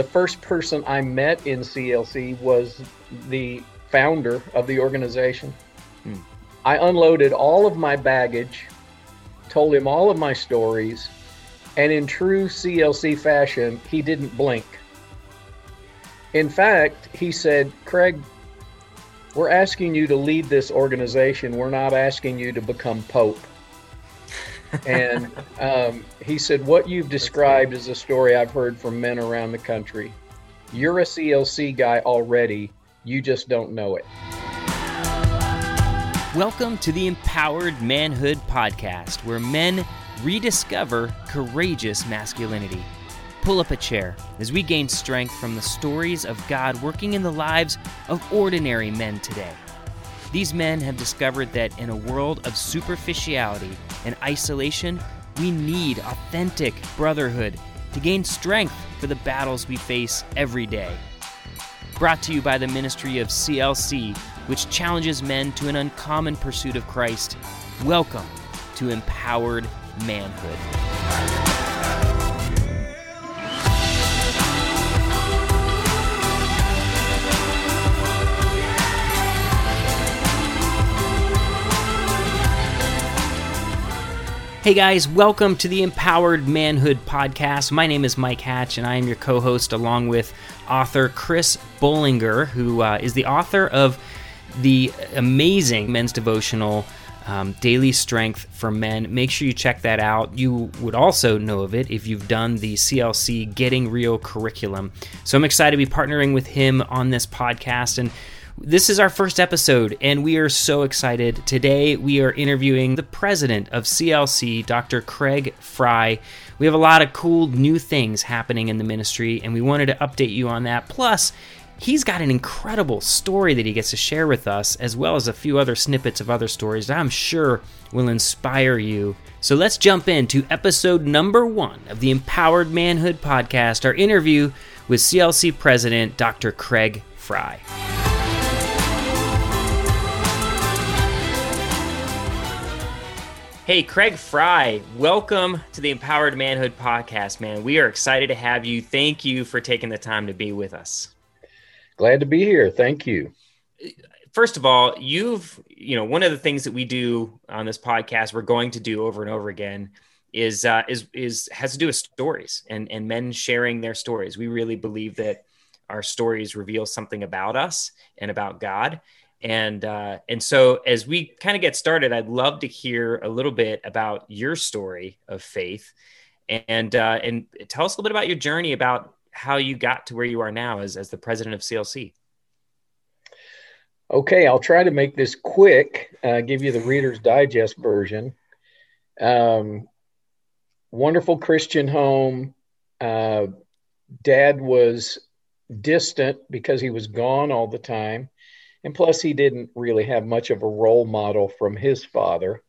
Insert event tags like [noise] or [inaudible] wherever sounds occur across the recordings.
the first person I met in CLC was the founder of the organization. Hmm. I unloaded all of my baggage, told him all of my stories, and in true CLC fashion, he didn't blink. In fact, he said, Craig, we're asking you to lead this organization. We're not asking you to become Pope. And um, he said, What you've described is a story I've heard from men around the country. You're a CLC guy already, you just don't know it. Welcome to the Empowered Manhood Podcast, where men rediscover courageous masculinity. Pull up a chair as we gain strength from the stories of God working in the lives of ordinary men today. These men have discovered that in a world of superficiality and isolation, we need authentic brotherhood to gain strength for the battles we face every day. Brought to you by the ministry of CLC, which challenges men to an uncommon pursuit of Christ. Welcome to Empowered Manhood. Hey guys, welcome to the Empowered Manhood Podcast. My name is Mike Hatch, and I am your co host along with author Chris Bolinger, who uh, is the author of the amazing men's devotional. Um, Daily Strength for Men. Make sure you check that out. You would also know of it if you've done the CLC Getting Real curriculum. So I'm excited to be partnering with him on this podcast. And this is our first episode, and we are so excited. Today, we are interviewing the president of CLC, Dr. Craig Fry. We have a lot of cool new things happening in the ministry, and we wanted to update you on that. Plus, he's got an incredible story that he gets to share with us, as well as a few other snippets of other stories that I'm sure will inspire you. So let's jump into episode number one of the Empowered Manhood Podcast, our interview with CLC President Dr. Craig Fry. Hey, Craig Fry, welcome to the Empowered Manhood Podcast, man. We are excited to have you. Thank you for taking the time to be with us. Glad to be here. Thank you. First of all, you've, you know, one of the things that we do on this podcast, we're going to do over and over again is uh, is is has to do with stories and and men sharing their stories. We really believe that our stories reveal something about us and about God and uh, and so as we kind of get started, I'd love to hear a little bit about your story of faith, and uh, and tell us a little bit about your journey about how you got to where you are now as as the president of CLC. Okay, I'll try to make this quick. Uh, give you the Reader's Digest version. Um, wonderful Christian home. Uh, dad was distant because he was gone all the time and plus he didn't really have much of a role model from his father.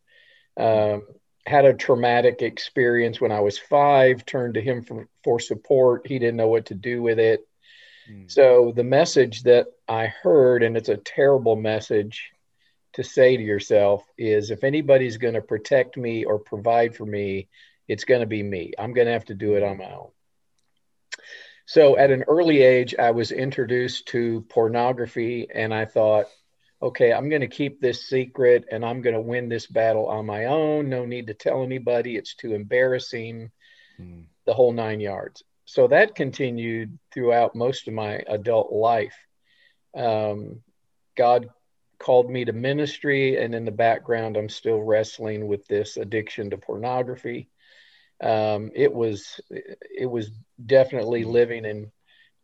Um, had a traumatic experience when i was five turned to him for, for support. He didn't know what to do with it. Mm. so the message that i heard and it's a terrible message to say to yourself is if anybody's going to protect me or provide for me it's going to be me. I'm going to have to do it on my own so at an early age, I was introduced to pornography, and I thought, okay, I'm going to keep this secret and I'm going to win this battle on my own. No need to tell anybody. It's too embarrassing, mm. the whole nine yards. So that continued throughout most of my adult life. Um, God called me to ministry, and in the background, I'm still wrestling with this addiction to pornography. Um, it was it was definitely living in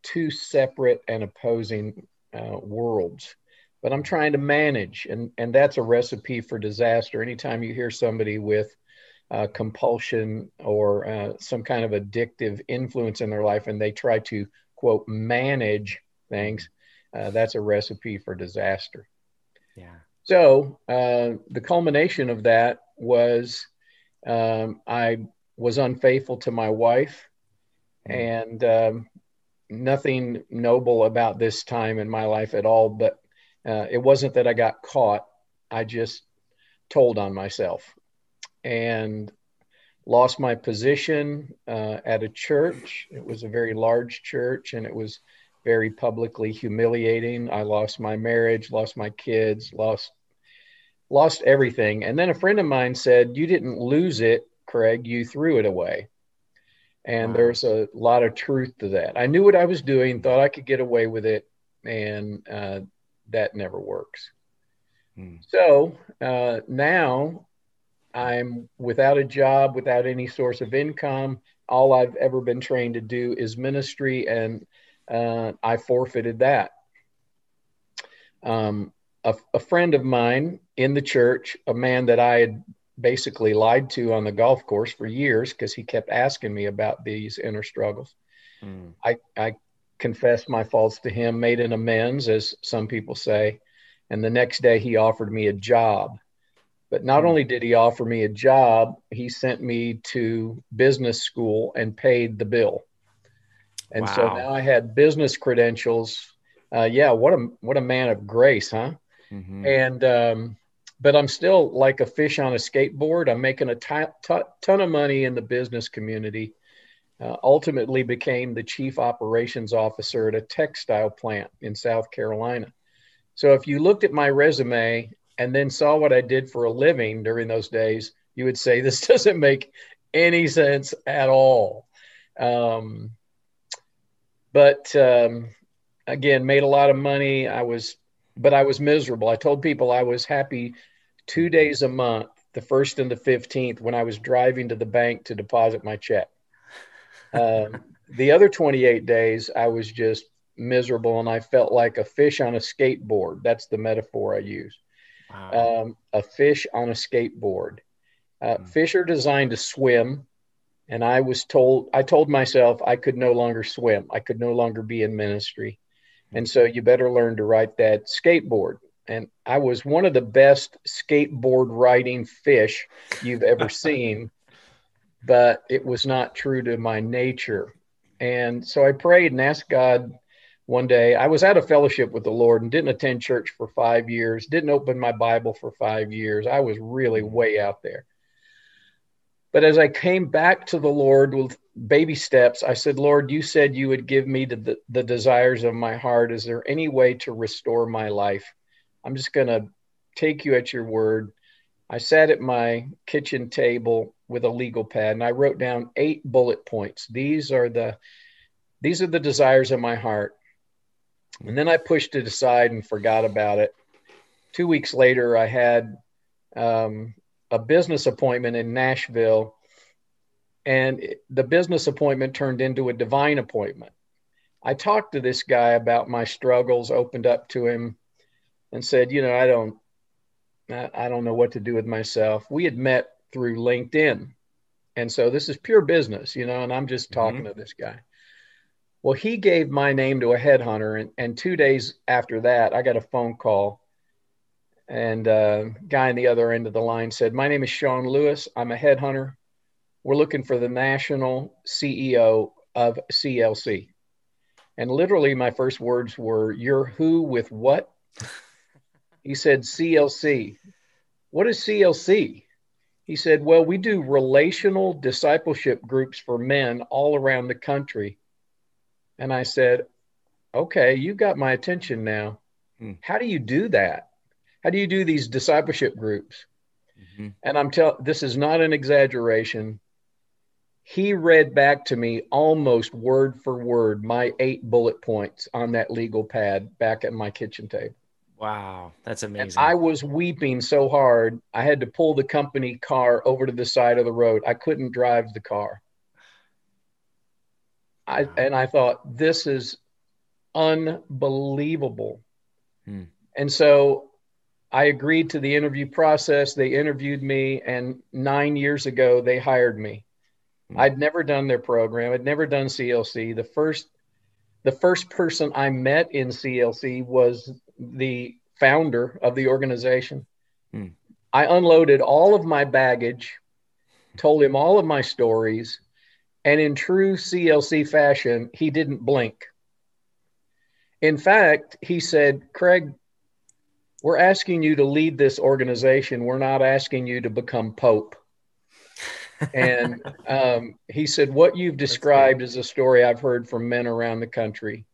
two separate and opposing uh, worlds. But I'm trying to manage, and, and that's a recipe for disaster. Anytime you hear somebody with uh, compulsion or uh, some kind of addictive influence in their life and they try to, quote, manage things, uh, that's a recipe for disaster. Yeah. So uh, the culmination of that was um, I was unfaithful to my wife and um, nothing noble about this time in my life at all. But uh, it wasn't that I got caught; I just told on myself. And lost my position uh, at a church. It was a very large church and it was very publicly humiliating. I lost my marriage, lost my kids, lost lost everything. And then a friend of mine said, "You didn't lose it, Craig. You threw it away." And wow. there's a lot of truth to that. I knew what I was doing, thought I could get away with it, and uh, that never works. Hmm. So uh, now I'm without a job, without any source of income. All I've ever been trained to do is ministry, and uh, I forfeited that. Um, a, a, friend of mine in the church, a man that I had basically lied to on the golf course for years because he kept asking me about these inner struggles. Mm. I, I confessed my faults to him, made an amends, as some people say. And the next day he offered me a job. But not mm. only did he offer me a job, he sent me to business school and paid the bill. And wow. so now I had business credentials. Uh, yeah, what a what a man of grace, huh? Mm-hmm. And um, but I'm still like a fish on a skateboard. I'm making a t- t- ton of money in the business community. Uh, ultimately, became the chief operations officer at a textile plant in South Carolina. So if you looked at my resume and then saw what I did for a living during those days, you would say [laughs] this doesn't make any sense at all. Um, but um, again, made a lot of money. I was but I was miserable. I told people I was happy two days a month, the first and the 15th, when I was driving to the bank to deposit my check. Um, [laughs] the other 28 days, I was just miserable and I felt like a fish on a skateboard. That's the metaphor I use. Wow. Um, a fish on a skateboard. Uh, mm. Fish are designed to swim. And I was told, I told myself I could no longer swim. I could no longer be in ministry. And so you better learn to ride that skateboard. And I was one of the best skateboard riding fish you've ever [laughs] seen, but it was not true to my nature. And so I prayed and asked God one day. I was out of fellowship with the Lord and didn't attend church for five years, didn't open my Bible for five years. I was really way out there. But as I came back to the Lord with baby steps, I said, Lord, you said you would give me the, the desires of my heart. Is there any way to restore my life? I'm just going to take you at your word. I sat at my kitchen table with a legal pad and I wrote down eight bullet points. These are the these are the desires of my heart. And then I pushed it aside and forgot about it. Two weeks later, I had um, a business appointment in Nashville and the business appointment turned into a divine appointment. I talked to this guy about my struggles, opened up to him, and said, "You know, I don't, I don't know what to do with myself." We had met through LinkedIn, and so this is pure business, you know. And I'm just talking mm-hmm. to this guy. Well, he gave my name to a headhunter, and, and two days after that, I got a phone call, and a uh, guy on the other end of the line said, "My name is Sean Lewis. I'm a headhunter we're looking for the national CEO of CLC. And literally, my first words were, You're who with what? he said, CLC. What is CLC? He said, Well, we do relational discipleship groups for men all around the country. And I said, Okay, you've got my attention now. Hmm. How do you do that? How do you do these discipleship groups? Mm-hmm. And I'm telling this is not an exaggeration he read back to me almost word for word my eight bullet points on that legal pad back at my kitchen table. Wow, that's amazing. And I was weeping so hard, I had to pull the company car over to the side of the road. I couldn't drive the car. I and I thought this is unbelievable. Hmm. And so I agreed to the interview process. They interviewed me and 9 years ago they hired me. Hmm. I'd never done their program. I'd never done CLC. The first the first person I met in CLC was the founder of the organization. Hmm. I unloaded all of my baggage, told him all of my stories, and in true CLC fashion, he didn't blink. In fact, he said, Craig, we're asking you to lead this organization. We're not asking you to become Pope. And um, he said, What you've described is a story I've heard from men around the country.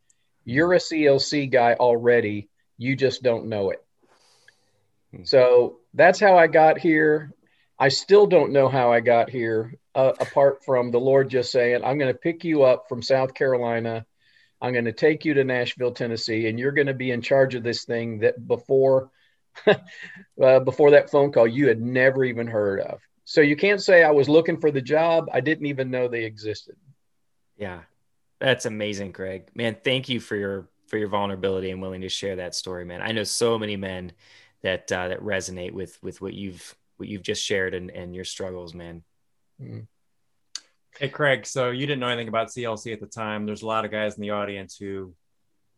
You're a CLC guy already, you just don't know it. Hmm. So that's how I got here. I still don't know how I got here, uh, apart from the Lord just saying, I'm going to pick you up from South Carolina. I'm going to take you to Nashville, Tennessee, and you're going to be in charge of this thing that before [laughs] uh, before that phone call you had never even heard of. So you can't say I was looking for the job. I didn't even know they existed. Yeah. That's amazing, Greg. Man, thank you for your for your vulnerability and willing to share that story, man. I know so many men that uh, that resonate with with what you've what you've just shared and, and your struggles, man. Mm-hmm. Hey, Craig. So you didn't know anything about CLC at the time. There's a lot of guys in the audience who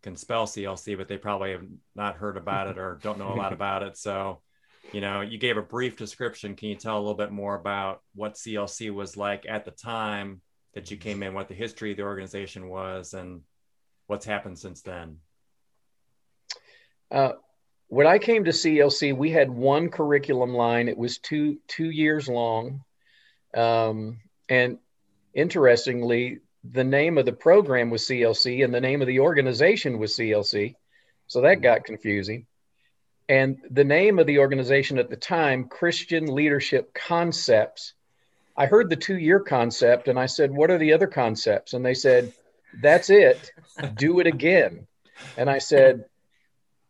can spell CLC, but they probably have not heard about it or don't know a lot [laughs] about it. So you know you gave a brief description. Can you tell a little bit more about what clc was like at the time that you came in what the history of the organization was and what's happened since then? Uh, when i came to clc we had one curriculum line. It was two two years long. Um, and interestingly the name of the program was clc and the name of the organization was clc so that got confusing and the name of the organization at the time, Christian Leadership Concepts. I heard the two year concept and I said, What are the other concepts? And they said, That's it. Do it again. And I said,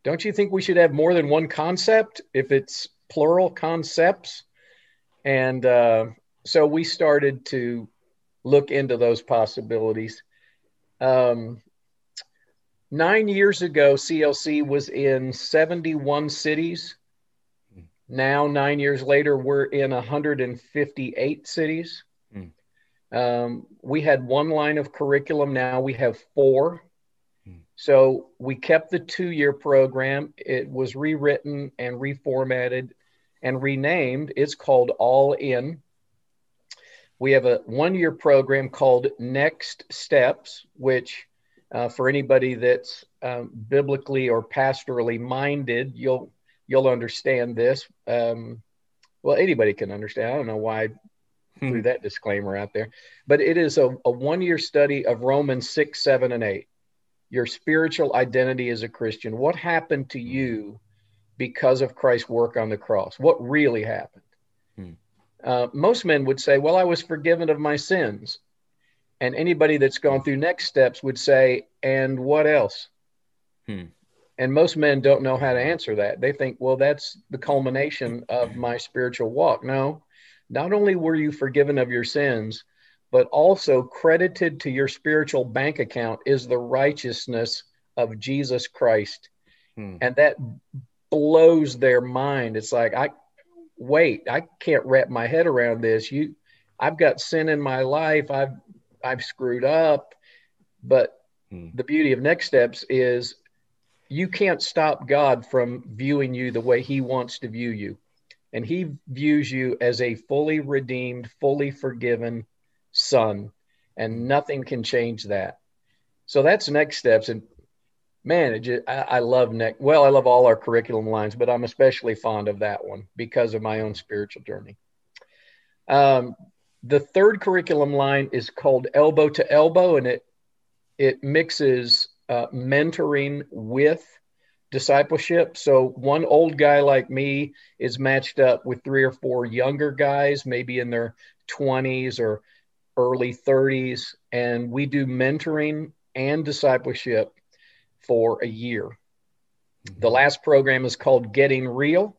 Don't you think we should have more than one concept if it's plural concepts? And uh, so we started to look into those possibilities. Um, Nine years ago, CLC was in 71 cities. Now, nine years later, we're in 158 cities. Mm. Um, we had one line of curriculum. Now we have four. Mm. So we kept the two year program. It was rewritten and reformatted and renamed. It's called All In. We have a one year program called Next Steps, which uh, for anybody that's um, biblically or pastorally minded, you'll you'll understand this. Um, well, anybody can understand. I don't know why I hmm. threw that disclaimer out there, but it is a, a one year study of Romans six, seven, and eight. Your spiritual identity as a Christian. What happened to you because of Christ's work on the cross? What really happened? Hmm. Uh, most men would say, "Well, I was forgiven of my sins." And anybody that's gone through next steps would say, and what else? Hmm. And most men don't know how to answer that. They think, well, that's the culmination of my spiritual walk. No, not only were you forgiven of your sins, but also credited to your spiritual bank account is the righteousness of Jesus Christ. Hmm. And that blows their mind. It's like, I wait, I can't wrap my head around this. You I've got sin in my life. I've I've screwed up. But hmm. the beauty of next steps is you can't stop God from viewing you the way he wants to view you. And he views you as a fully redeemed, fully forgiven son. And nothing can change that. So that's next steps. And man, just, I, I, love next. Well, I love all our curriculum lines, but I'm especially fond of that one because of my own spiritual journey. Um, the third curriculum line is called Elbow to Elbow, and it it mixes uh, mentoring with discipleship. So one old guy like me is matched up with three or four younger guys, maybe in their 20s or early 30s, and we do mentoring and discipleship for a year. Mm-hmm. The last program is called Getting Real,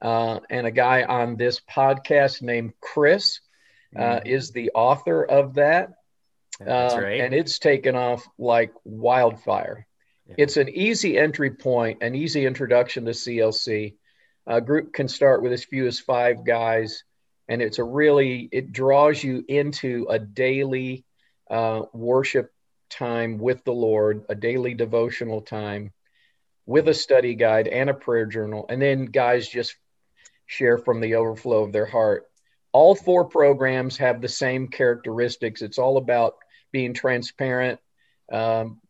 uh, and a guy on this podcast named Chris mm-hmm. is the author of that. That's uh, right. And it's taken off like wildfire. Yeah. It's an easy entry point, an easy introduction to CLC. A group can start with as few as five guys, and it's a really, it draws you into a daily uh, worship time with the Lord, a daily devotional time with a study guide and a prayer journal. And then guys just share from the overflow of their heart all four programs have the same characteristics. It's all about being transparent, um,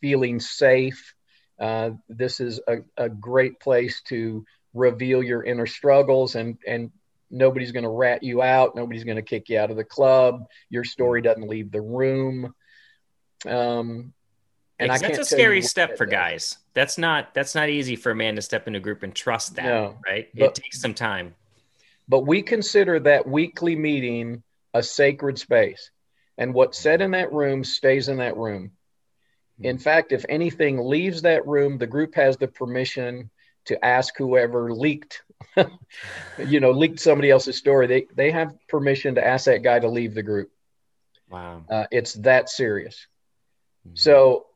feeling safe. Uh, this is a, a, great place to reveal your inner struggles and and nobody's going to rat you out. Nobody's going to kick you out of the club. Your story doesn't leave the room. Um, and that's a scary step for guys. That's not that's not easy for a man to step into a group and trust that. No, right? But, it takes some time. But we consider that weekly meeting a sacred space, and what's said in that room stays in that room. In fact, if anything leaves that room, the group has the permission to ask whoever leaked, [laughs] you know, leaked somebody else's story. They they have permission to ask that guy to leave the group. Wow, uh, it's that serious. Mm-hmm. So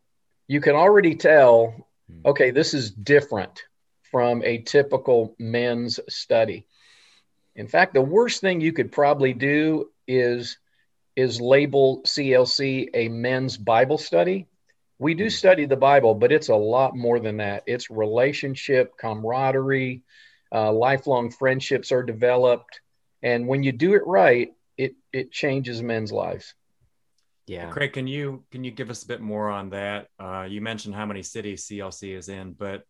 you can already tell, hmm. okay, this is different from a typical men's study. In fact, the worst thing you could probably do is is label CLC a men's Bible study. We do hmm. study the Bible, but it's a lot more than that. It's relationship, camaraderie, uh, lifelong friendships are developed, and when you do it right, it it changes men's lives. Yeah. Craig, can you can you give us a bit more on that? Uh, you mentioned how many cities CLC is in, but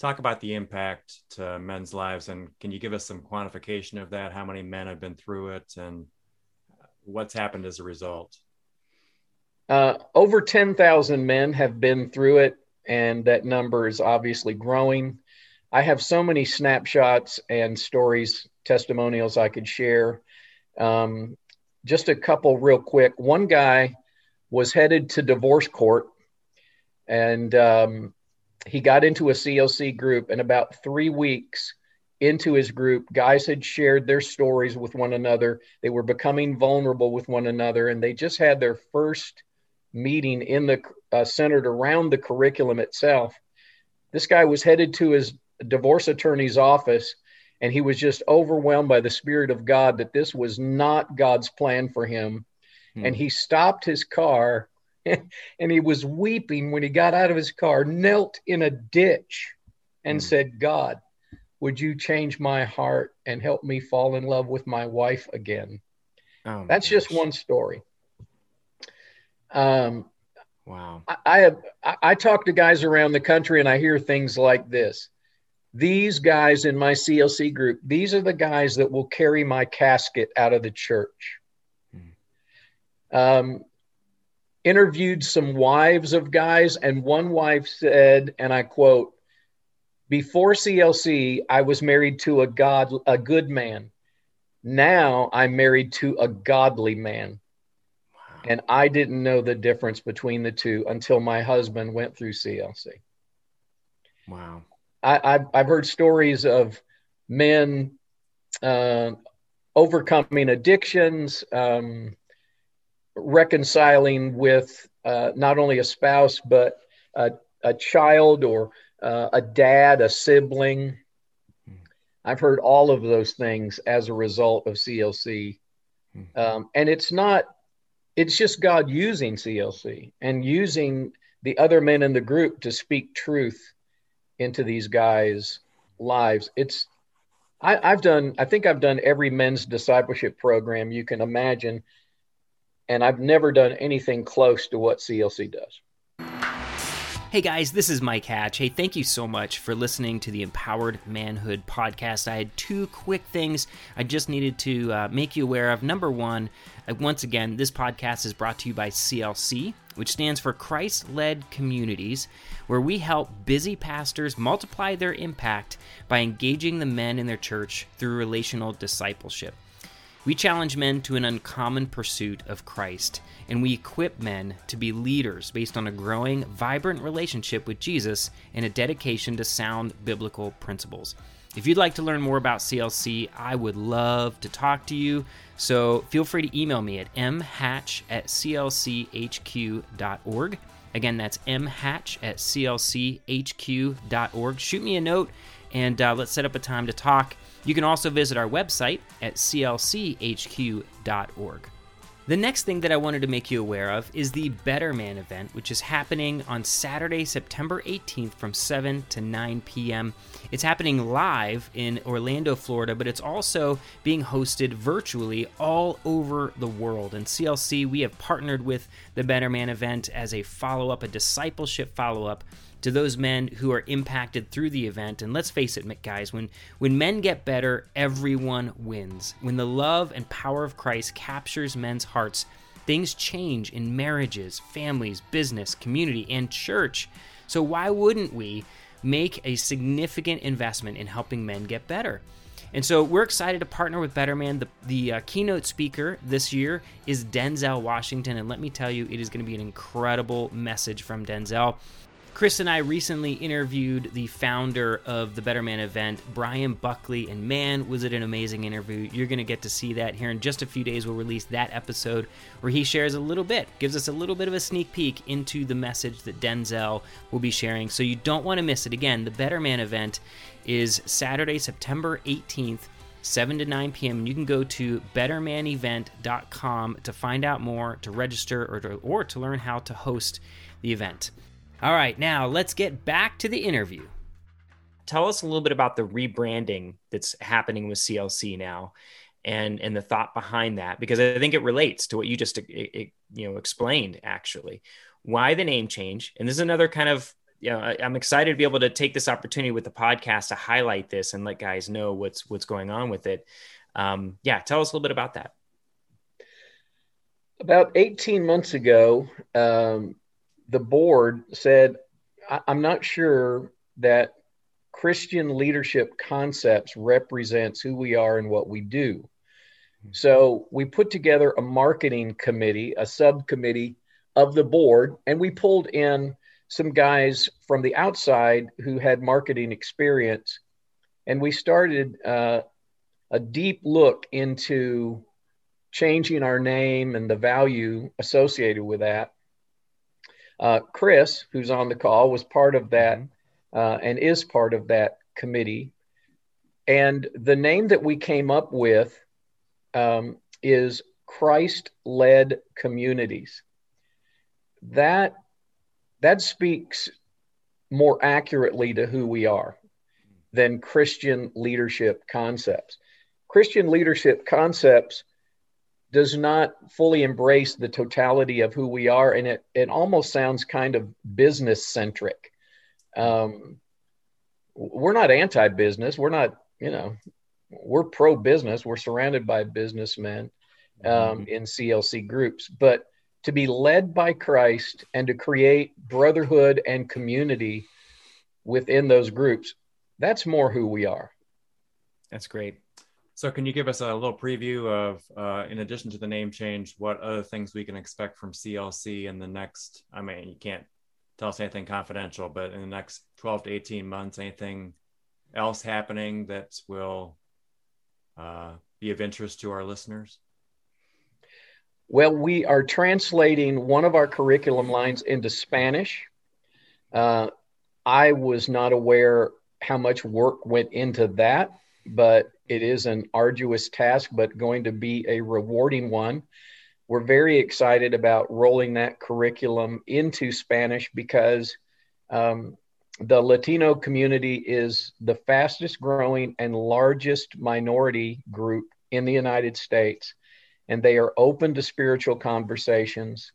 talk about the impact to men's lives, and can you give us some quantification of that? How many men have been through it, and what's happened as a result? Uh, over ten thousand men have been through it, and that number is obviously growing. I have so many snapshots and stories, testimonials I could share. Um, just a couple real quick. One guy was headed to divorce court and um, he got into a CLC group. And about three weeks into his group, guys had shared their stories with one another. They were becoming vulnerable with one another, and they just had their first meeting in the uh, centered around the curriculum itself. This guy was headed to his divorce attorney's office and he was just overwhelmed by the spirit of God that this was not God's plan for him. Hmm. And he stopped his car [laughs] and he was weeping when he got out of his car, knelt in a ditch and hmm. said, God, would you change my heart and help me fall in love with my wife again? Oh, That's gosh. just one story. Um, wow. I, I have I, I talk to guys around the country and I hear things like this these guys in my CLC group, these are the guys that will carry my casket out of the church. Hmm. Um, interviewed some wives of guys, and one wife said, and I quote, before CLC, I was married to a God, a good man. Now I'm married to a godly man. Wow. And I didn't know the difference between the two until my husband went through CLC. Wow. I, have I've heard stories of men uh, overcoming addictions, um, reconciling with uh, not only a spouse, but a, a child or uh, a dad, a sibling. I've heard all of those things as a result of CLC. Um, and it's not, it's just God using CLC and using the other men in the group to speak truth into these guys' lives. It's I, I've done I think I've done every men's discipleship program you can imagine, and I've never done anything close to what CLC does. Hey guys, this is Mike Hatch. Hey, thank you so much for listening to the Empowered Manhood podcast. I had two quick things I just needed to uh, make you aware of. Number one, uh, once again, this podcast is brought to you by CLC, which stands for Christ led communities, where we help busy pastors multiply their impact by engaging the men in their church through relational discipleship. We challenge men to an uncommon pursuit of Christ, and we equip men to be leaders based on a growing, vibrant relationship with Jesus and a dedication to sound biblical principles. If you'd like to learn more about CLC, I would love to talk to you. So feel free to email me at mhatch at clchq.org. Again, that's mhatch at clchq.org. Shoot me a note and uh, let's set up a time to talk. You can also visit our website at clchq.org. The next thing that I wanted to make you aware of is the Better Man event, which is happening on Saturday, September 18th from 7 to 9 p.m. It's happening live in Orlando, Florida, but it's also being hosted virtually all over the world. And CLC, we have partnered with the Better Man event as a follow up, a discipleship follow up to those men who are impacted through the event. And let's face it, guys, when, when men get better, everyone wins. When the love and power of Christ captures men's hearts, things change in marriages, families, business, community, and church. So, why wouldn't we make a significant investment in helping men get better? And so we're excited to partner with Better Man. The, the uh, keynote speaker this year is Denzel Washington. And let me tell you, it is going to be an incredible message from Denzel. Chris and I recently interviewed the founder of the Better Man event, Brian Buckley, and man, was it an amazing interview. You're going to get to see that here in just a few days. We'll release that episode where he shares a little bit, gives us a little bit of a sneak peek into the message that Denzel will be sharing. So you don't want to miss it. Again, the Better Man event is Saturday, September 18th. 7 to 9 p.m. And you can go to bettermanevent.com to find out more, to register, or to, or to learn how to host the event. All right, now let's get back to the interview. Tell us a little bit about the rebranding that's happening with CLC now and and the thought behind that because I think it relates to what you just you know explained actually. Why the name change? And this is another kind of you know I, am excited to be able to take this opportunity with the podcast to highlight this and let guys know what's what's going on with it. Um, yeah, tell us a little bit about that. About 18 months ago, um, the board said, I'm not sure that Christian leadership concepts represents who we are and what we do. So we put together a marketing committee, a subcommittee of the board, and we pulled in some guys from the outside who had marketing experience. And we started uh, a deep look into changing our name and the value associated with that. Uh, Chris, who's on the call, was part of that mm-hmm. uh, and is part of that committee. And the name that we came up with um, is Christ led communities. That, that speaks more accurately to who we are than Christian leadership concepts. Christian leadership concepts does not fully embrace the totality of who we are, and it it almost sounds kind of business centric. Um, we're not anti-business. We're not, you know, we're pro-business. We're surrounded by businessmen um, mm-hmm. in CLC groups, but to be led by Christ and to create brotherhood and community within those groups, that's more who we are. That's great. So, can you give us a little preview of, uh, in addition to the name change, what other things we can expect from CLC in the next? I mean, you can't tell us anything confidential, but in the next 12 to 18 months, anything else happening that will uh, be of interest to our listeners? Well, we are translating one of our curriculum lines into Spanish. Uh, I was not aware how much work went into that but it is an arduous task, but going to be a rewarding one. We're very excited about rolling that curriculum into Spanish because um, the Latino community is the fastest growing and largest minority group in the United States. And they are open to spiritual conversations,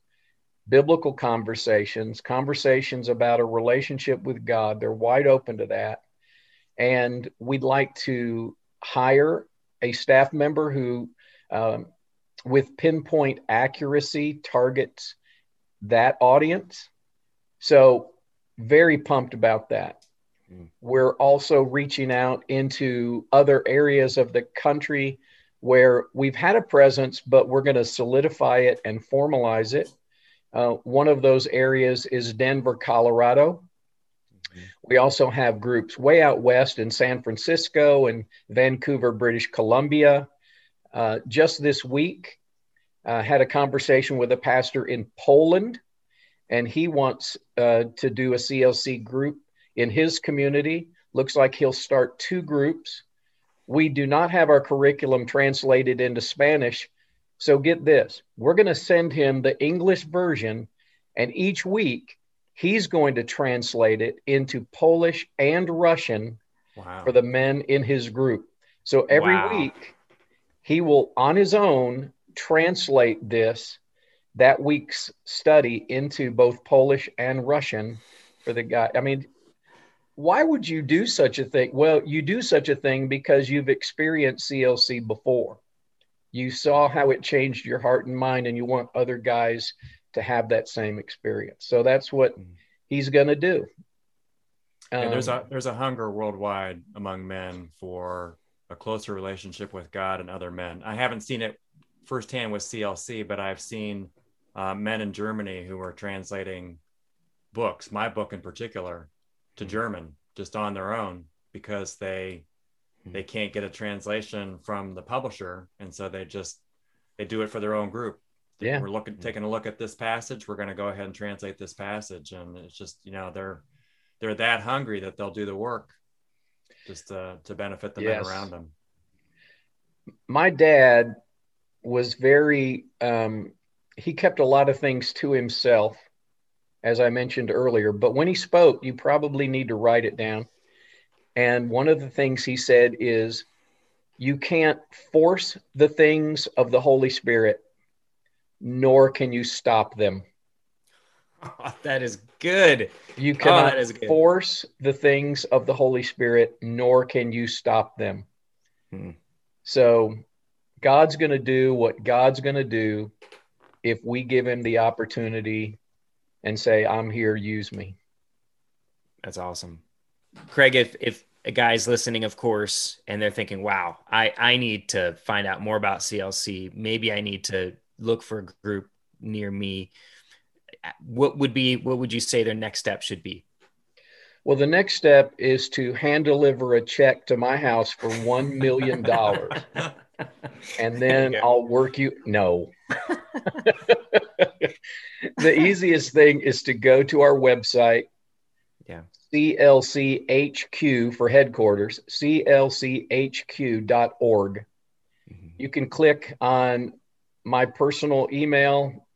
biblical conversations, conversations about a relationship with God. They're wide open to that and we'd like to hire a staff member who, um, with pinpoint accuracy, targets that audience. So, very pumped about that. Mm. We're also reaching out into other areas of the country where we've had a presence, but we're going to solidify it and formalize it. Uh, one of those areas is Denver, Colorado. We also have groups way out west in San Francisco and Vancouver, British Columbia. Uh, just this week, uh, had a conversation with a pastor in Poland, and he wants uh, to do a CLC group in his community. Looks like he'll start two groups. We do not have our curriculum translated into Spanish. So get this we're going to send him the English version, and each week He's going to translate it into Polish and Russian wow. for the men in his group. So every wow. week, he will, on his own, translate this, that week's study, into both Polish and Russian for the guy. I mean, why would you do such a thing? Well, you do such a thing because you've experienced CLC before. You saw how it changed your heart and mind, and you want other guys to have that same experience. So that's what mm-hmm. he's going to do. Um, there's a there's a hunger worldwide among men for a closer relationship with God and other men. I haven't seen it firsthand with CLC, but I've seen uh, men in Germany who are translating books, my book in particular, to mm-hmm. German just on their own because they mm-hmm. they can't get a translation from the publisher, and so they just they do it for their own group. Yeah, we're looking taking a look at this passage. We're going to go ahead and translate this passage, and it's just you know they're they're that hungry that they'll do the work just to, to benefit the yes. men around them. My dad was very um, he kept a lot of things to himself as I mentioned earlier. But when he spoke, you probably need to write it down. And one of the things he said is, you can't force the things of the Holy Spirit, nor can you stop them. Oh, [laughs] that is good. You cannot oh, good. force the things of the Holy Spirit, nor can you stop them. Hmm. So, God's going to do what God's going to do if we give him the opportunity and say, I'm here, use me. That's awesome. Craig, if, if a guy's listening, of course, and they're thinking, wow, I, I need to find out more about CLC. Maybe I need to look for a group near me. What would be, what would you say their next step should be? Well, the next step is to hand deliver a check to my house for $1 million. [laughs] and then I'll work you. No. [laughs] the easiest thing is to go to our website. Yeah. CLCHQ for headquarters, clchq.org. Mm-hmm. You can click on my personal email.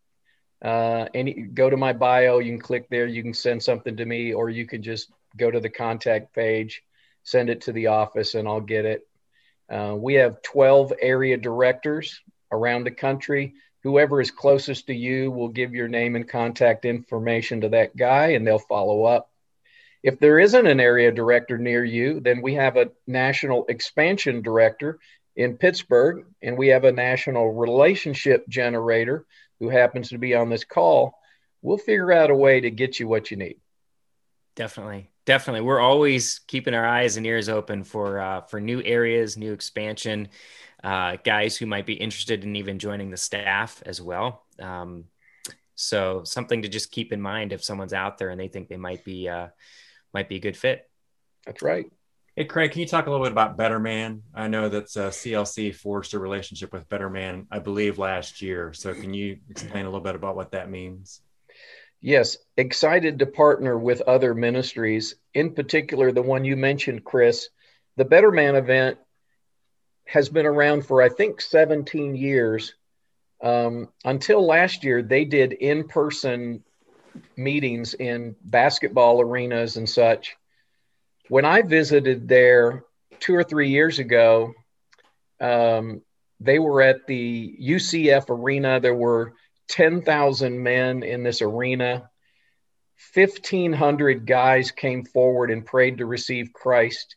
Uh, any go to my bio. You can click there. You can send something to me, or you can just go to the contact page, send it to the office, and I'll get it. Uh, we have 12 area directors around the country whoever is closest to you will give your name and contact information to that guy and they'll follow up. If there isn't an area director near you, then we have a national expansion director in Pittsburgh and we have a national relationship generator who happens to be on this call. We'll figure out a way to get you what you need. Definitely. Definitely. We're always keeping our eyes and ears open for uh, for new areas, new expansion uh, guys who might be interested in even joining the staff as well. Um, so something to just keep in mind if someone's out there and they think they might be uh, might be a good fit. That's right. Hey Craig, can you talk a little bit about Better Man? I know that uh, CLC forged a relationship with Better Man, I believe, last year. So can you explain a little bit about what that means? Yes, excited to partner with other ministries, in particular the one you mentioned, Chris. The Better Man event has been around for, I think, 17 years. Um, until last year, they did in person meetings in basketball arenas and such. When I visited there two or three years ago, um, they were at the UCF arena. There were 10,000 men in this arena. 1,500 guys came forward and prayed to receive Christ.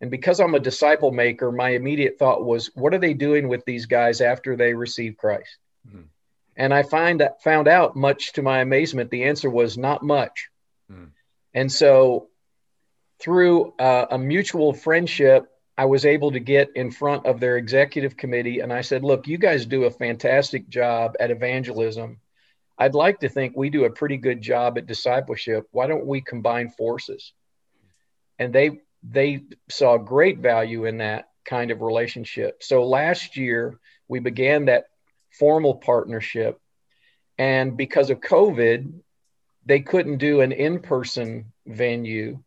And because I'm a disciple maker, my immediate thought was, what are they doing with these guys after they receive Christ? Mm-hmm. And I find that found out, much to my amazement, the answer was not much. Mm. And so, through uh, a mutual friendship, I was able to get in front of their executive committee, and I said, "Look, you guys do a fantastic job at evangelism. I'd like to think we do a pretty good job at discipleship. Why don't we combine forces?" And they they saw great value in that kind of relationship. So last year, we began that formal partnership. And because of COVID, they couldn't do an in person venue.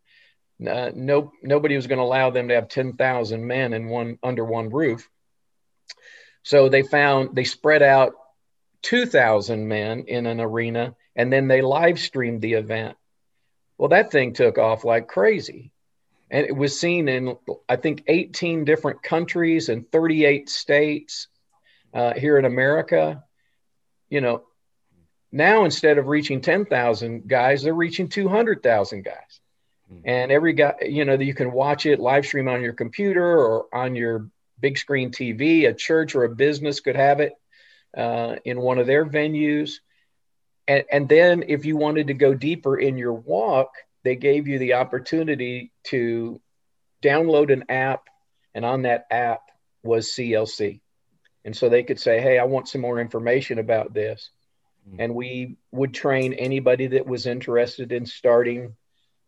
Uh, no, nobody was going to allow them to have 10,000 men in one under one roof. So they found they spread out 2,000 men in an arena and then they live streamed the event. Well, that thing took off like crazy and it was seen in I think 18 different countries and 38 states uh, here in America. You know, Now, instead of reaching 10,000 guys, they're reaching 200,000 guys. Mm-hmm. And every guy, you know, you can watch it live stream on your computer or on your big screen TV. A church or a business could have it uh, in one of their venues. And, and then if you wanted to go deeper in your walk, they gave you the opportunity to download an app. And on that app was CLC. And so they could say, hey, I want some more information about this. Mm-hmm. And we would train anybody that was interested in starting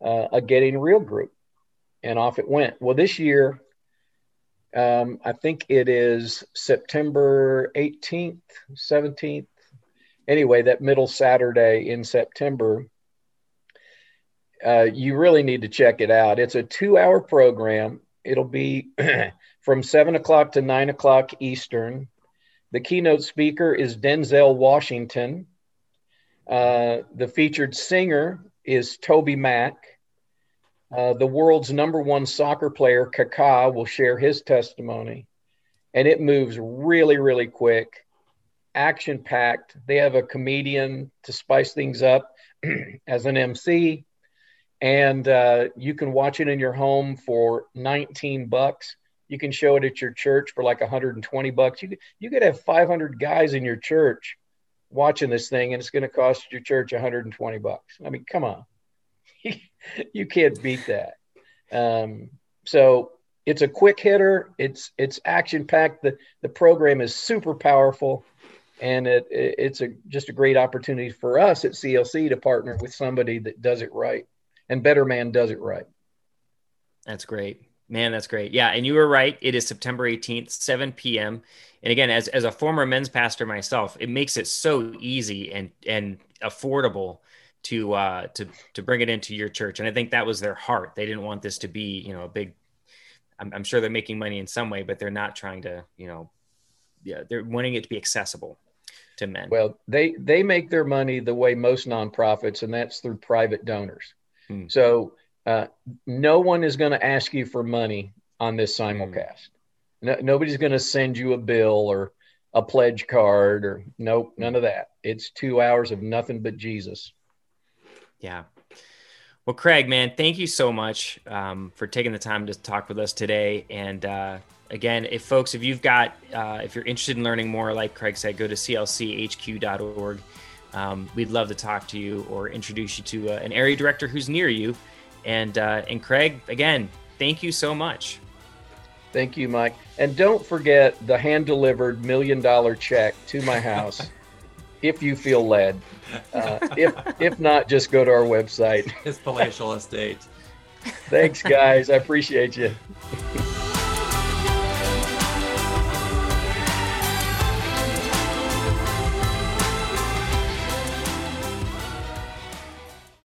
uh, a Getting Real group. And off it went. Well, this year, um, I think it is September 18th, 17th. Anyway, that middle Saturday in September, uh, you really need to check it out. It's a two hour program. It'll be [clears throat] from seven o'clock to nine o'clock Eastern. The keynote speaker is Denzel Washington. Uh, the featured singer is TobyMac. Uh, the world's number one soccer player, Kaká, will share his testimony. And it moves really, really quick, action packed. They have a comedian to spice things up [clears throat] as an MC. And uh, you can watch it in your home for 19 bucks. You can show it at your church for like 120 bucks. You you could have 500 guys in your church watching this thing, and it's going to cost your church 120 bucks. I mean, come on. [laughs] you can't beat that. Um, so it's a quick hitter. It's it's action packed. The the program is super powerful, and it, it, it's a just a great opportunity for us at CLC to partner with somebody that does it right, and Better Man does it right. That's great, man. That's great. Yeah, and you were right. It is September eighteenth, seven p.m. And again, as as a former men's pastor myself, it makes it so easy and and affordable to uh, to to bring it into your church. And I think that was their heart. They didn't want this to be, you know, a big. I'm, I'm sure they're making money in some way, but they're not trying to, you know, yeah, they're wanting it to be accessible to men. Well, they they make their money the way most nonprofits, and that's through private donors. Hmm. So uh, no one is going to ask you for money on this hmm. simulcast. No, nobody's going to send you a bill or a pledge card or nope, none of that. It's two hours of nothing but Jesus. Yeah. Well, Craig, man, thank you so much um, for taking the time to talk with us today. And uh, again, if folks, if you've got, uh, if you're interested in learning more, like Craig said, go to clchq.org. Um, we'd love to talk to you or introduce you to uh, an area director who's near you. And uh, and Craig, again, thank you so much. Thank you, Mike. And don't forget the hand delivered million dollar check to my house [laughs] if you feel led. Uh, if if not, just go to our website. His palatial estate. Thanks, guys. I appreciate you. [laughs]